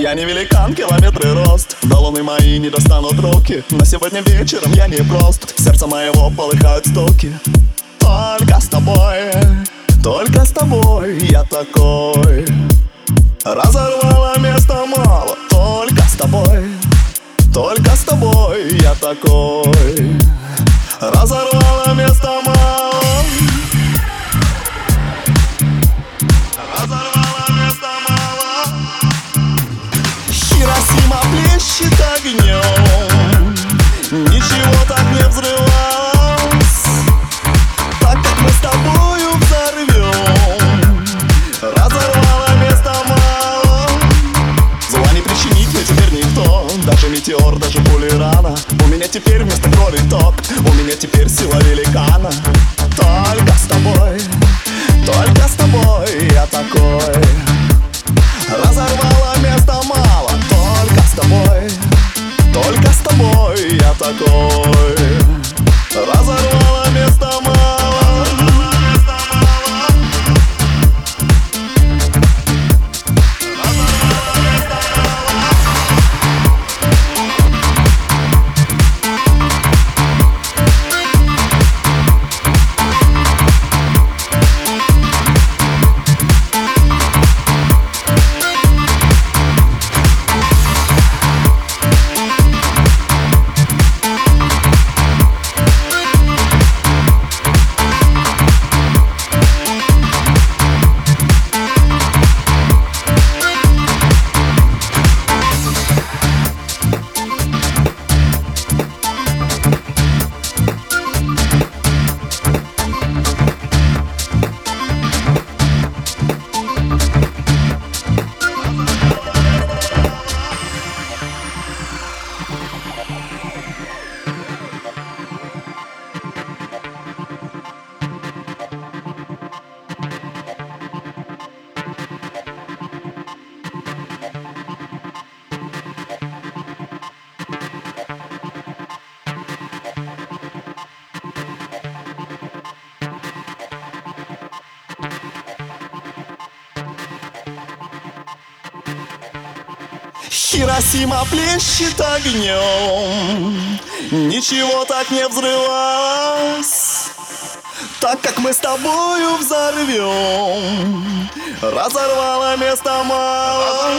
Я не великан, километры рост. До луны мои не достанут руки. Но сегодня вечером я не прост Сердце моего полыхают стоки. Только с тобой, только с тобой я такой. Разорвала место мало Только с тобой, только с тобой я такой. Разорвала место мало плещет огнем. Ничего так не взрывалось Так как мы с тобою взорвем. Разорвала место мало. Зла не причинить мне теперь никто. Даже метеор, даже пули рана. У меня теперь вместо крови ток. У меня теперь сила великана. Только Хиросима плещет огнем. Ничего так не взрывалось. Так как мы с тобою взорвем. Разорвала место мало